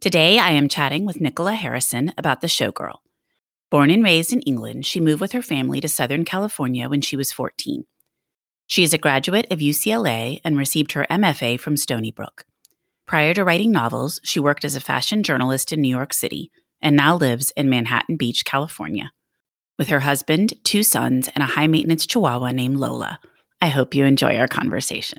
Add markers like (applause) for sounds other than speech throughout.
Today, I am chatting with Nicola Harrison about The Showgirl. Born and raised in England, she moved with her family to Southern California when she was 14. She is a graduate of UCLA and received her MFA from Stony Brook. Prior to writing novels, she worked as a fashion journalist in New York City and now lives in Manhattan Beach, California. With her husband, two sons, and a high maintenance chihuahua named Lola. I hope you enjoy our conversation.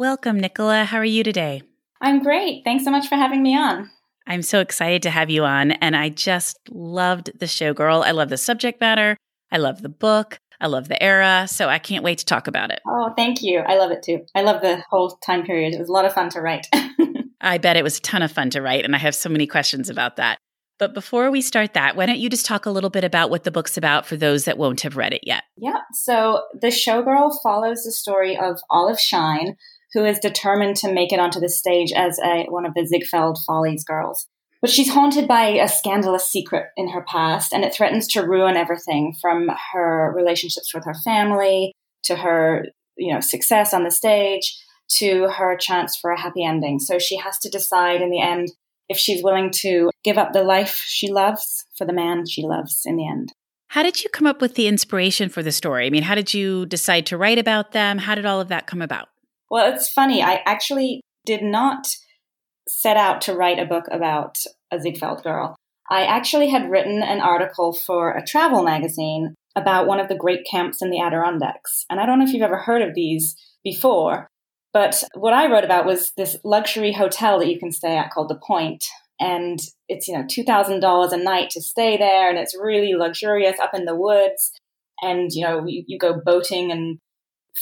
Welcome, Nicola. How are you today? I'm great. Thanks so much for having me on. I'm so excited to have you on, and I just loved the showgirl. I love the subject matter. I love the book. I love the era. So I can't wait to talk about it. Oh, thank you. I love it too. I love the whole time period. It was a lot of fun to write. (laughs) I bet it was a ton of fun to write, and I have so many questions about that. But before we start that, why don't you just talk a little bit about what the book's about for those that won't have read it yet? yeah. So The Showgirl follows the story of Olive Shine, who is determined to make it onto the stage as a, one of the Ziegfeld Follies girls. But she's haunted by a scandalous secret in her past, and it threatens to ruin everything from her relationships with her family to her, you know, success on the stage to her chance for a happy ending. So she has to decide in the end if she's willing to give up the life she loves for the man she loves in the end. How did you come up with the inspiration for the story? I mean, how did you decide to write about them? How did all of that come about? Well, it's funny. I actually did not set out to write a book about a Ziegfeld girl. I actually had written an article for a travel magazine about one of the great camps in the Adirondacks. And I don't know if you've ever heard of these before, but what I wrote about was this luxury hotel that you can stay at called The Point. And it's, you know, $2,000 a night to stay there. And it's really luxurious up in the woods. And, you know, you, you go boating and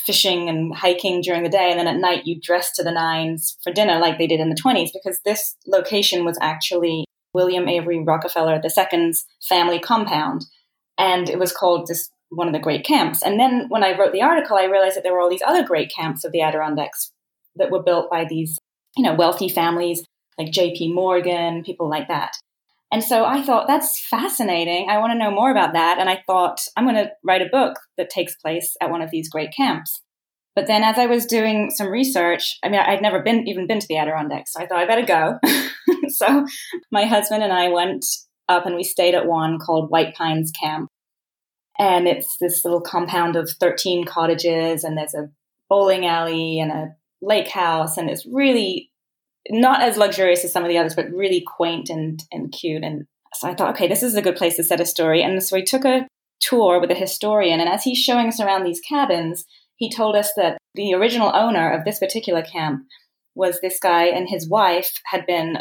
fishing and hiking during the day. And then at night, you dress to the nines for dinner like they did in the 20s, because this location was actually William Avery Rockefeller II's family compound. And it was called this one of the great camps. And then when I wrote the article, I realized that there were all these other great camps of the Adirondacks that were built by these, you know, wealthy families like J.P. Morgan, people like that. And so I thought, that's fascinating. I want to know more about that. And I thought, I'm going to write a book that takes place at one of these great camps. But then as I was doing some research, I mean, I'd never been even been to the Adirondacks. So I thought I better go. (laughs) so my husband and I went up and we stayed at one called White Pines Camp. And it's this little compound of 13 cottages and there's a bowling alley and a lake house. And it's really not as luxurious as some of the others, but really quaint and, and cute. And so I thought, okay, this is a good place to set a story. And so we took a tour with a historian. And as he's showing us around these cabins, he told us that the original owner of this particular camp was this guy, and his wife had been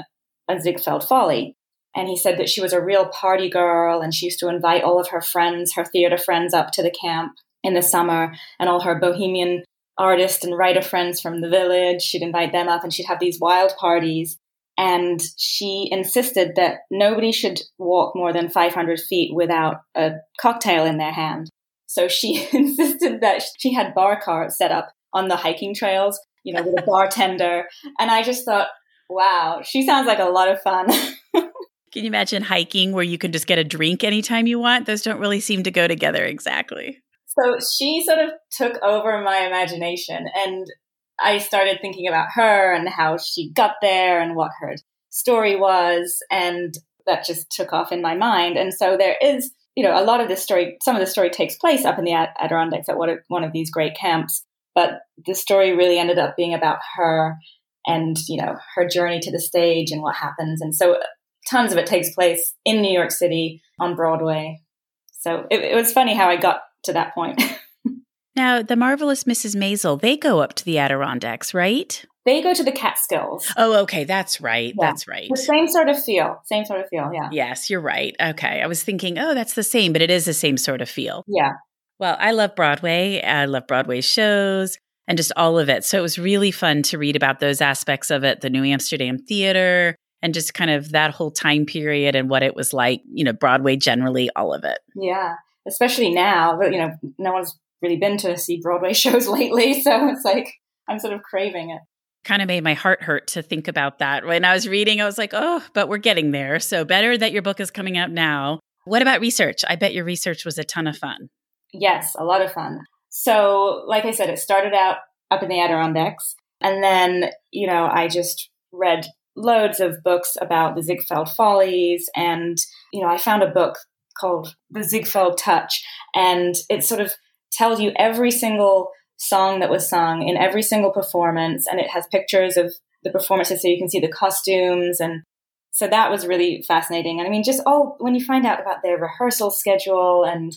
a Ziegfeld Folly. And he said that she was a real party girl and she used to invite all of her friends, her theater friends, up to the camp in the summer and all her bohemian artist and writer friends from the village. She'd invite them up and she'd have these wild parties. And she insisted that nobody should walk more than 500 feet without a cocktail in their hand. So she (laughs) insisted that she had bar carts set up on the hiking trails, you know, with a bartender. And I just thought, wow, she sounds like a lot of fun. (laughs) Can you imagine hiking where you can just get a drink anytime you want? Those don't really seem to go together exactly. So she sort of took over my imagination and I started thinking about her and how she got there and what her story was. And that just took off in my mind. And so there is, you know, a lot of this story, some of the story takes place up in the Adirondacks at one of these great camps. But the story really ended up being about her and, you know, her journey to the stage and what happens. And so uh, tons of it takes place in New York City on Broadway. So it, it was funny how I got to that point. (laughs) now, the marvelous Mrs. Maisel, they go up to the Adirondacks, right? They go to the Catskills. Oh, okay, that's right. Yeah. That's right. The same sort of feel. Same sort of feel, yeah. Yes, you're right. Okay. I was thinking, oh, that's the same, but it is the same sort of feel. Yeah. Well, I love Broadway. I love Broadway shows and just all of it. So it was really fun to read about those aspects of it, the New Amsterdam Theater, and just kind of that whole time period and what it was like, you know, Broadway generally, all of it. Yeah, especially now, you know, no one's really been to see Broadway (laughs) shows lately. So it's like, I'm sort of craving it. Kind of made my heart hurt to think about that. When I was reading, I was like, oh, but we're getting there. So better that your book is coming out now. What about research? I bet your research was a ton of fun. Yes, a lot of fun. So, like I said, it started out up in the Adirondacks. And then, you know, I just read loads of books about the Ziegfeld Follies. And, you know, I found a book called The Ziegfeld Touch. And it sort of tells you every single song that was sung in every single performance. And it has pictures of the performances so you can see the costumes. And so that was really fascinating. And I mean, just all when you find out about their rehearsal schedule and,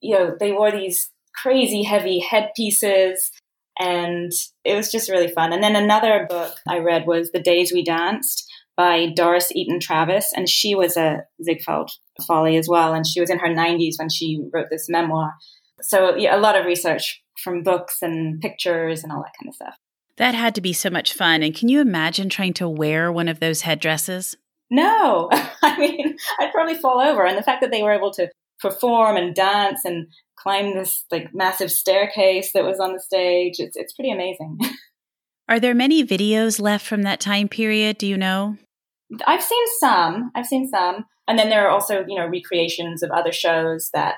you know, they wore these crazy heavy headpieces and it was just really fun. And then another book I read was The Days We Danced by Doris Eaton Travis, and she was a Ziegfeld Folly as well, and she was in her 90s when she wrote this memoir. So yeah, a lot of research from books and pictures and all that kind of stuff. That had to be so much fun. And can you imagine trying to wear one of those headdresses? No, (laughs) I mean, I'd probably fall over. And the fact that they were able to perform and dance and climb this like massive staircase that was on the stage. It's it's pretty amazing. (laughs) Are there many videos left from that time period? Do you know? I've seen some. I've seen some. And then there are also, you know, recreations of other shows that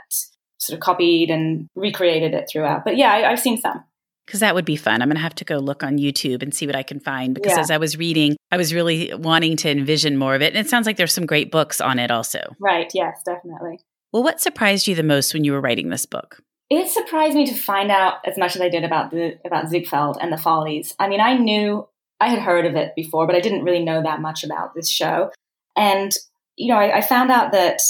sort of copied and recreated it throughout. But yeah, I, have seen some. Because that would be fun. I'm going to have to go look on YouTube and see what I can find. Because yeah. as I was reading, I was really wanting to envision more of it. And it sounds like there's some great books on it also. Right. Yes, definitely. Well, what surprised you the most when you were writing this book? It surprised me to find out as much as I did about the about Ziegfeld and the Follies. I mean, I knew I had heard of it before, but I didn't really know that much about this show. And you know, I, I found out that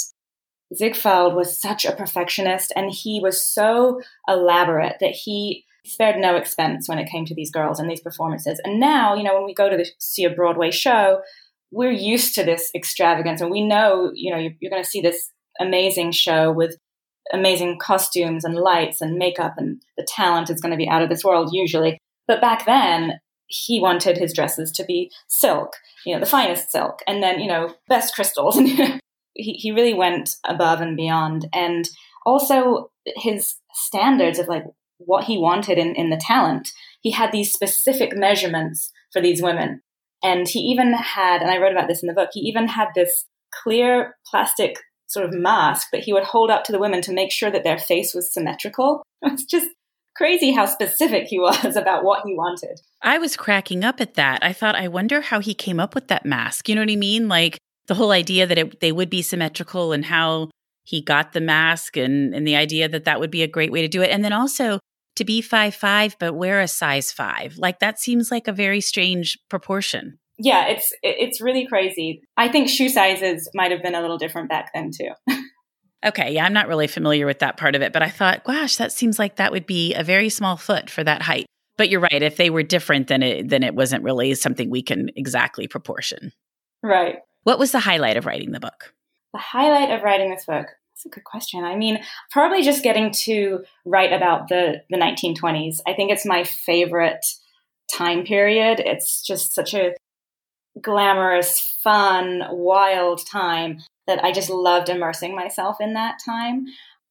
Ziegfeld was such a perfectionist, and he was so elaborate that he spared no expense when it came to these girls and these performances. And now, you know, when we go to the, see a Broadway show, we're used to this extravagance, and we know, you know, you're, you're going to see this amazing show with amazing costumes and lights and makeup, and the talent is going to be out of this world usually. But back then, he wanted his dresses to be silk, you know, the finest silk, and then, you know, best crystals. (laughs) He, he really went above and beyond. And also his standards of like what he wanted in, in the talent. He had these specific measurements for these women. And he even had, and I wrote about this in the book, he even had this clear plastic sort of mask that he would hold up to the women to make sure that their face was symmetrical. (laughs) It's just crazy how specific he (laughs) was about what he wanted. I was cracking up at that. I thought, I wonder how he came up with that mask. You know what I mean? Like the whole idea that it, they would be symmetrical and how he got the mask and, and the idea that that would be a great way to do it. And then also to be five five but wear a size five. Like that seems like a very strange proportion yeah, it's it's really crazy. I think shoe sizes might have been a little different back then too. (laughs) okay, yeah, I'm not really familiar with that part of it, but I thought, gosh, that seems like that would be a very small foot for that height. But you're right. If they were different, then it then it wasn't really something we can exactly proportion. Right. What was the highlight of writing the book? The highlight of writing this book. That's a good question. I mean, probably just getting to write about the the 1920s. I think it's my favorite time period. It's just such a glamorous, fun, wild time that I just loved immersing myself in that time.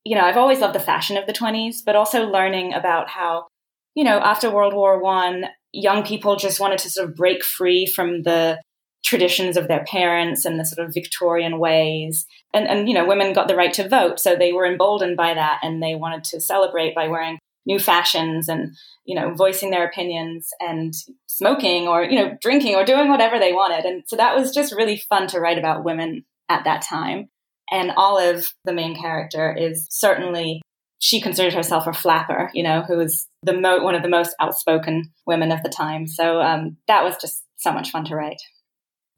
you know, I've always loved the fashion of the 20s, but also learning about how, you know, after World War One, young people just wanted to sort of break free from the traditions of their parents and the sort of Victorian ways. And, and, you know, women got the right to vote. So they were emboldened by that and they wanted to celebrate by wearing new fashions and, you know, voicing their opinions and smoking or, you know, drinking or doing whatever they wanted. And so that was just really fun to write about women at that time. And Olive, the main character, is certainly she considered herself a flapper, you know, who was the mo- one of the most outspoken women of the time. So um, that was just so much fun to write.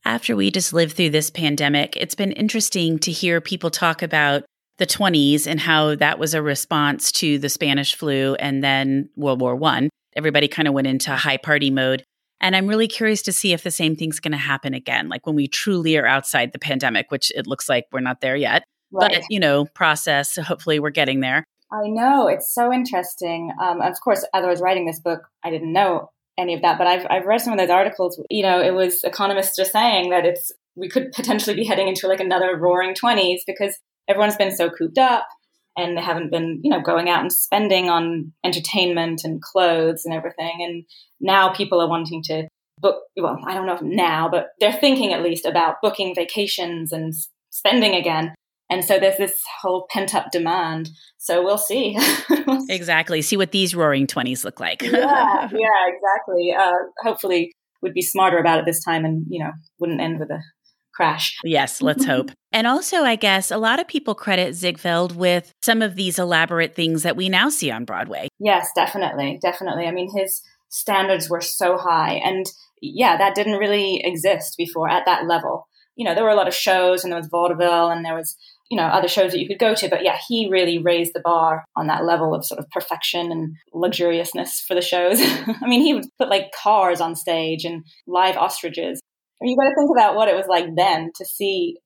After we just lived through this pandemic, it's been interesting to hear people talk about the 20s and how that was a response to the Spanish flu and then World War 1. Everybody kind of went into high party mode. And I'm really curious to see if the same thing's going to happen again, like when we truly are outside the pandemic, which it looks like we're not there yet. Right. But, you know, process, hopefully we're getting there. I know. It's so interesting. Um, of course, as I was writing this book, I didn't know any of that, but I've, I've read some of those articles. You know, it was economists just saying that it's we could potentially be heading into like another roaring 20s because everyone's been so cooped up and they haven't been, you know, going out and spending on entertainment and clothes and everything. And now people are wanting to book, well, I don't know if now, but they're thinking at least about booking vacations and spending again. And so there's this whole pent up demand. So we'll see. (laughs) exactly. See what these roaring 20s look like. yeah, (laughs) yeah, exactly. Uh, hopefully, would be smarter about it this time and, you know, wouldn't end with a crash. Yes, let's hope. (laughs) And also, I guess a lot of people credit Ziegfeld with some of these elaborate things that we now see on Broadway. Yes, definitely. Definitely. I mean, his standards were so high. And yeah, that didn't really exist before at that level. You know, there were a lot of shows and there was vaudeville and there was, you know, other shows that you could go to. But yeah, he really raised the bar on that level of sort of perfection and luxuriousness for the shows. (laughs) I mean, he would put like cars on stage and live ostriches you got to think about what it was like then to see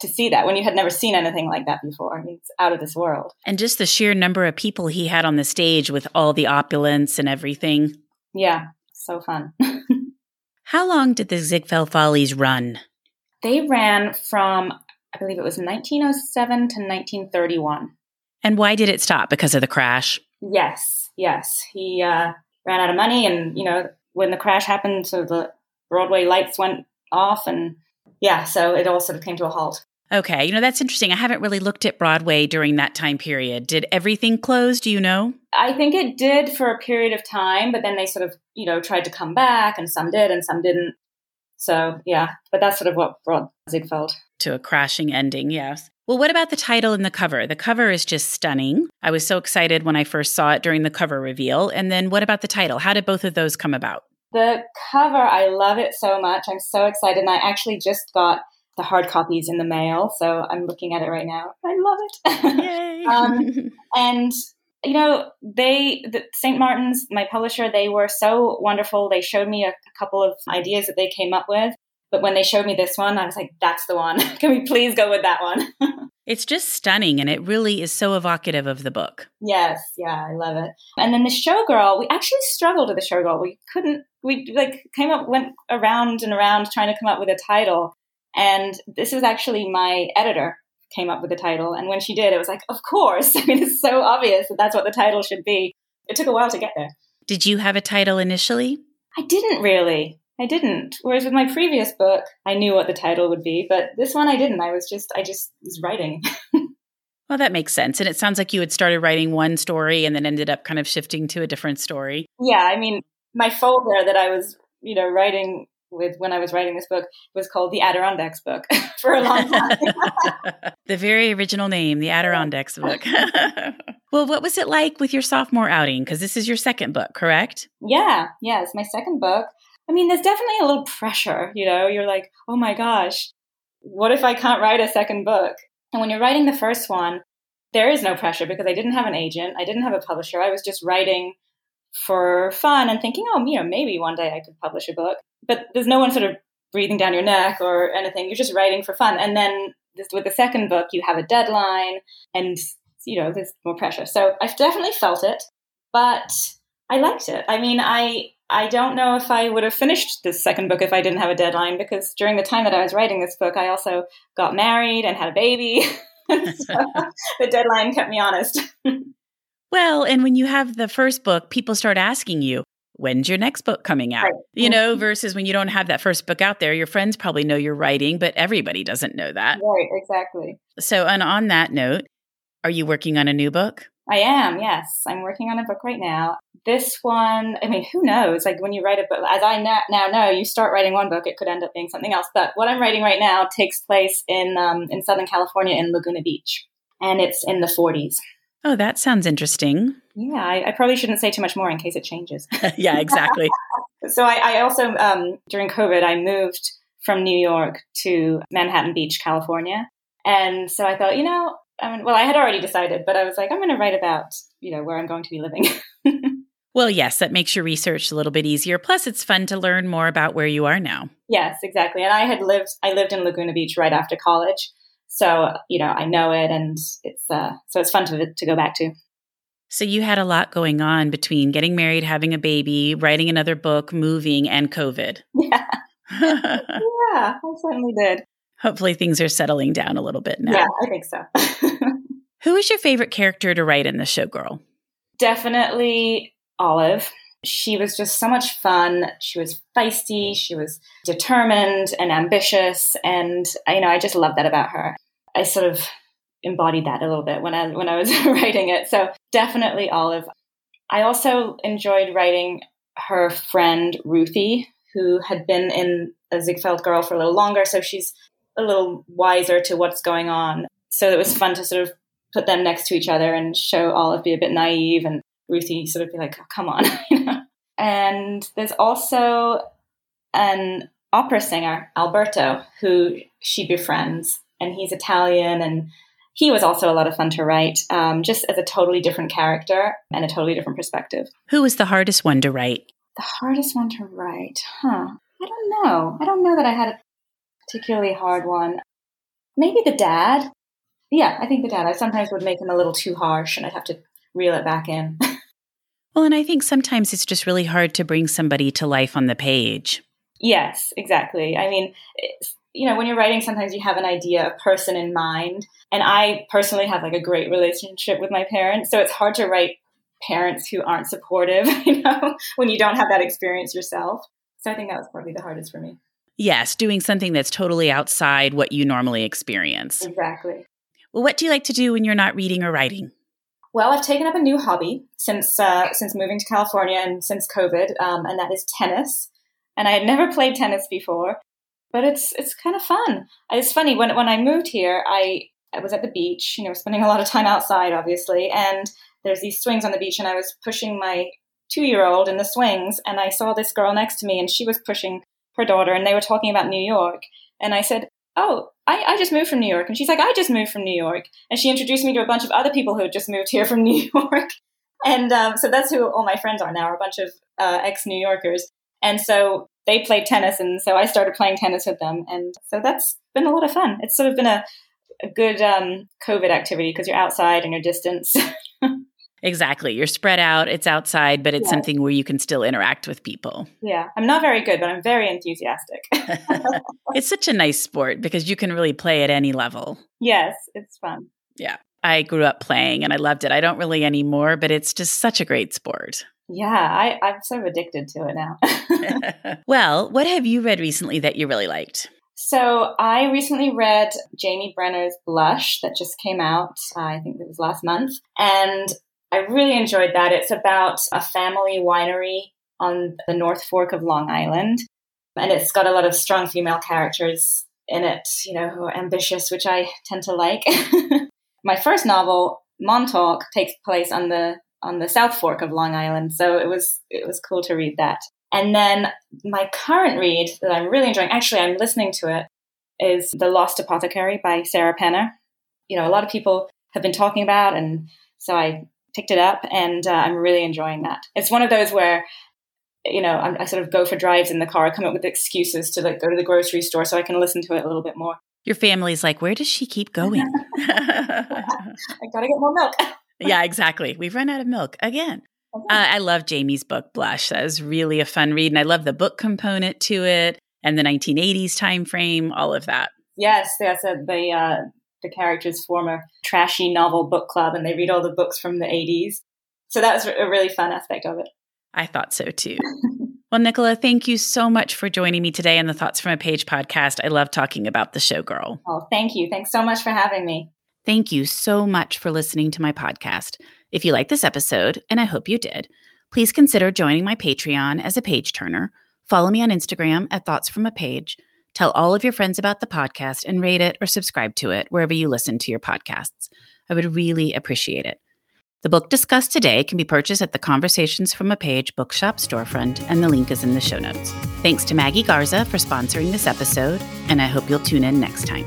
to see that when you had never seen anything like that before. I mean, it's out of this world. And just the sheer number of people he had on the stage with all the opulence and everything. Yeah, so fun. (laughs) How long did the Ziegfeld Follies run? They ran from, I believe it was 1907 to 1931. And why did it stop? Because of the crash? Yes, yes. He uh, ran out of money, and, you know, when the crash happened, so the Broadway lights went off. And yeah, so it all sort of came to a halt. Okay. You know, that's interesting. I haven't really looked at Broadway during that time period. Did everything close? Do you know? I think it did for a period of time, but then they sort of, you know, tried to come back and some did and some didn't. So, yeah, but that's sort of what brought Ziegfeld to a crashing ending. Yes. Well, what about the title and the cover? The cover is just stunning. I was so excited when I first saw it during the cover reveal. And then what about the title? How did both of those come about? The cover, I love it so much. I'm so excited. And I actually just got the hard copies in the mail. So I'm looking at it right now. I love it. (laughs) Yay. um, (laughs) and, you know, they, the, St. Martin's, my publisher, they were so wonderful. They showed me a, a couple of ideas that they came up with. But when they showed me this one, I was like, that's the one. (laughs) Can we please go with that one? It's just stunning and it really is so evocative of the book. Yes, yeah, I love it. And then the showgirl, we actually struggled with the showgirl. We couldn't, we like came up, went around and around trying to come up with a title. And this is actually my editor came up with the title. And when she did, it was like, of course. (laughs) I mean, it's so obvious that that's what the title should be. It took a while to get there. Did you have a title initially? I didn't really. I didn't. Whereas with my previous book, I knew what the title would be, but this one I didn't. I was just, I just was writing. (laughs) well, that makes sense. And it sounds like you had started writing one story and then ended up kind of shifting to a different story. Yeah. I mean, my folder that I was, you know, writing with when I was writing this book was called the Adirondacks book (laughs) for a long time. (laughs) the very original name, the Adirondacks book. well, what was it like with your sophomore outing? Because this is your second book, correct? Yeah, yeah, it's my second book. I mean, there's definitely a little pressure, you know, you're like, oh my gosh, what if I can't write a second book? And when you're writing the first one, there is no pressure because I didn't have an agent, I didn't have a publisher. I was just writing for fun and thinking, oh, you know, maybe one day I could publish a book. But there's no one sort of breathing down your neck or anything. You're just writing for fun. And then with the second book, you have a deadline and, you know, there's more pressure. So I've definitely felt it, but I liked it. I mean, I I don't know if I would have finished this second book if I didn't have a deadline because during the time that I was writing this book, I also got married and had a baby. (laughs) the deadline kept me honest. (laughs) well, and when you have the first book, people start asking you, when's your next book coming out? Right. You know, mm-hmm. versus when you don't have that first book out there, your friends probably know you're writing, but everybody doesn't know that. Right, exactly. So, and on that note, are you working on a new book? I am, yes. I'm working on a book right now. This one, I mean, who knows? Like when you write a book, as I now know, you start writing one book, it could end up being something else. But what I'm writing right now takes place in um, in Southern California in Laguna Beach, and it's in the 40s. Oh, that sounds interesting. Yeah, I, I probably shouldn't say too much more in case it changes. (laughs) yeah, exactly. (laughs) so I, I also, um, during COVID, I moved from New York to Manhattan Beach, California. And so I thought, you know, I mean, well, I had already decided, but I was like, I'm going to write about, you know, where I'm going to be living. (laughs) well, yes, that makes your research a little bit easier. Plus, it's fun to learn more about where you are now. Yes, exactly. And I had lived, I lived in Laguna Beach right after college. So, you know, I know it and it's, uh, so it's fun to, to go back to. So you had a lot going on between getting married, having a baby, writing another book, moving, and COVID. (laughs) Yeah. (laughs) yeah, I certainly did. Hopefully things are settling down a little bit now. Yeah, I think so. (laughs) Who is your favorite character to write in the show, girl? Definitely Olive. She was just so much fun. She was feisty. She was determined and ambitious, and you know, I just love that about her. I sort of embodied that a little bit when I when I was (laughs) writing it. So definitely Olive. I also enjoyed writing her friend Ruthie, who had been in a Ziegfeld Girl for a little longer, so she's a little wiser to what's going on. So it was fun to sort of put them next to each other and show Olive be a bit naive and Ruthie sort of be like, oh, come on. (laughs) And there's also an opera singer, Alberto, who she befriends, and he's Italian and he was also a lot of fun to write, um, just as a totally different character and a totally different perspective. Who was the hardest one to write? The hardest one to write, huh? I don't know. I don't know that I had a particularly hard one. Maybe the dad. Yeah, I think the dad. I sometimes would make him a little too harsh and I'd have to reel it back in. (laughs) well, and I think sometimes it's just really hard to bring somebody to life on the page. Yes, exactly. I mean, you know, when you're writing, sometimes you have an idea, a person in mind. And I personally have like a great relationship with my parents. So it's hard to write parents who aren't supportive, (laughs) you know, when you don't have that experience yourself. So I think that was probably the hardest for me. Yes, doing something that's totally outside what you normally experience. Exactly. Well, what do you like to do when you're not reading or writing? Well, I've taken up a new hobby since uh, since moving to California and since COVID, um, and that is tennis. And I had never (laughs) played tennis before, but it's it's kind of fun. It's funny when when I moved here, I I was at the beach, you know, spending a lot of time outside, obviously, and there's these swings on the beach, and I was pushing my two year old in the swings, and I saw this girl next to me, and she was pushing her daughter and they were talking about New York. And I said, Oh, I, I just moved from New York. And she's like, I just moved from New York. And she introduced me to a bunch of other people who had just moved here from (laughs) New York. And um, so that's who all my friends are now, a bunch of uh, ex New Yorkers. And so they played tennis. And so I started playing tennis with them. And so that's been a lot of fun. It's sort of been a, a good um, COVID activity because you're outside and you're distance. (laughs) Exactly. You're spread out, it's outside, but it's yeah. something where you can still interact with people. Yeah. I'm not very good, but I'm very enthusiastic. (laughs) it's such a nice sport because you can really play at any level. Yes, it's fun. Yeah. I grew up playing and I loved it. I don't really anymore, but it's just such a great sport. Yeah, I, I'm so addicted to it now. (laughs) (laughs) well, what have you read recently that you really liked? So I recently read Jamie Brenner's Blush that just came out. Uh, I think it was last month, and I really enjoyed that. It's about a family winery on the North Fork of Long Island. And it's got a lot of strong female characters in it, you know, who are ambitious, which I tend to like. (laughs) My first novel, Montauk, takes place on the on the South Fork of Long Island, so it was it was cool to read that. And then my current read that I'm really enjoying, actually I'm listening to it, is The Lost Apothecary by Sarah Penner. You know, a lot of people have been talking about, and so I picked it up and uh, I'm really enjoying that. It's one of those where, you know, I'm, i sort of go for drives in the car, I come up with excuses to like go to the grocery store so I can listen to it a little bit more. Your family's like, where does she keep going? (laughs) (laughs) I gotta get more milk. (laughs) yeah, exactly. We've run out of milk again. Uh, I love Jamie's book Blush. That was really a fun read, and I love the book component to it and the 1980s time frame, all of that. Yes, yes. Uh, the uh, the characters form a trashy novel book club and they read all the books from the 80s. So that was a really fun aspect of it. I thought so too. (laughs) well, Nicola, thank you so much for joining me today on the Thoughts from a Page podcast. I love talking about the showgirl. Oh, thank you. Thanks so much for having me. Thank you so much for listening to my podcast. If you like this episode, and I hope you did, please consider joining my Patreon as a page turner. Follow me on Instagram at Thoughts from a Page. Tell all of your friends about the podcast and rate it or subscribe to it wherever you listen to your podcasts. I would really appreciate it. The book discussed today can be purchased at the Conversations from a Page bookshop storefront, and the link is in the show notes. Thanks to Maggie Garza for sponsoring this episode, and I hope you'll tune in next time.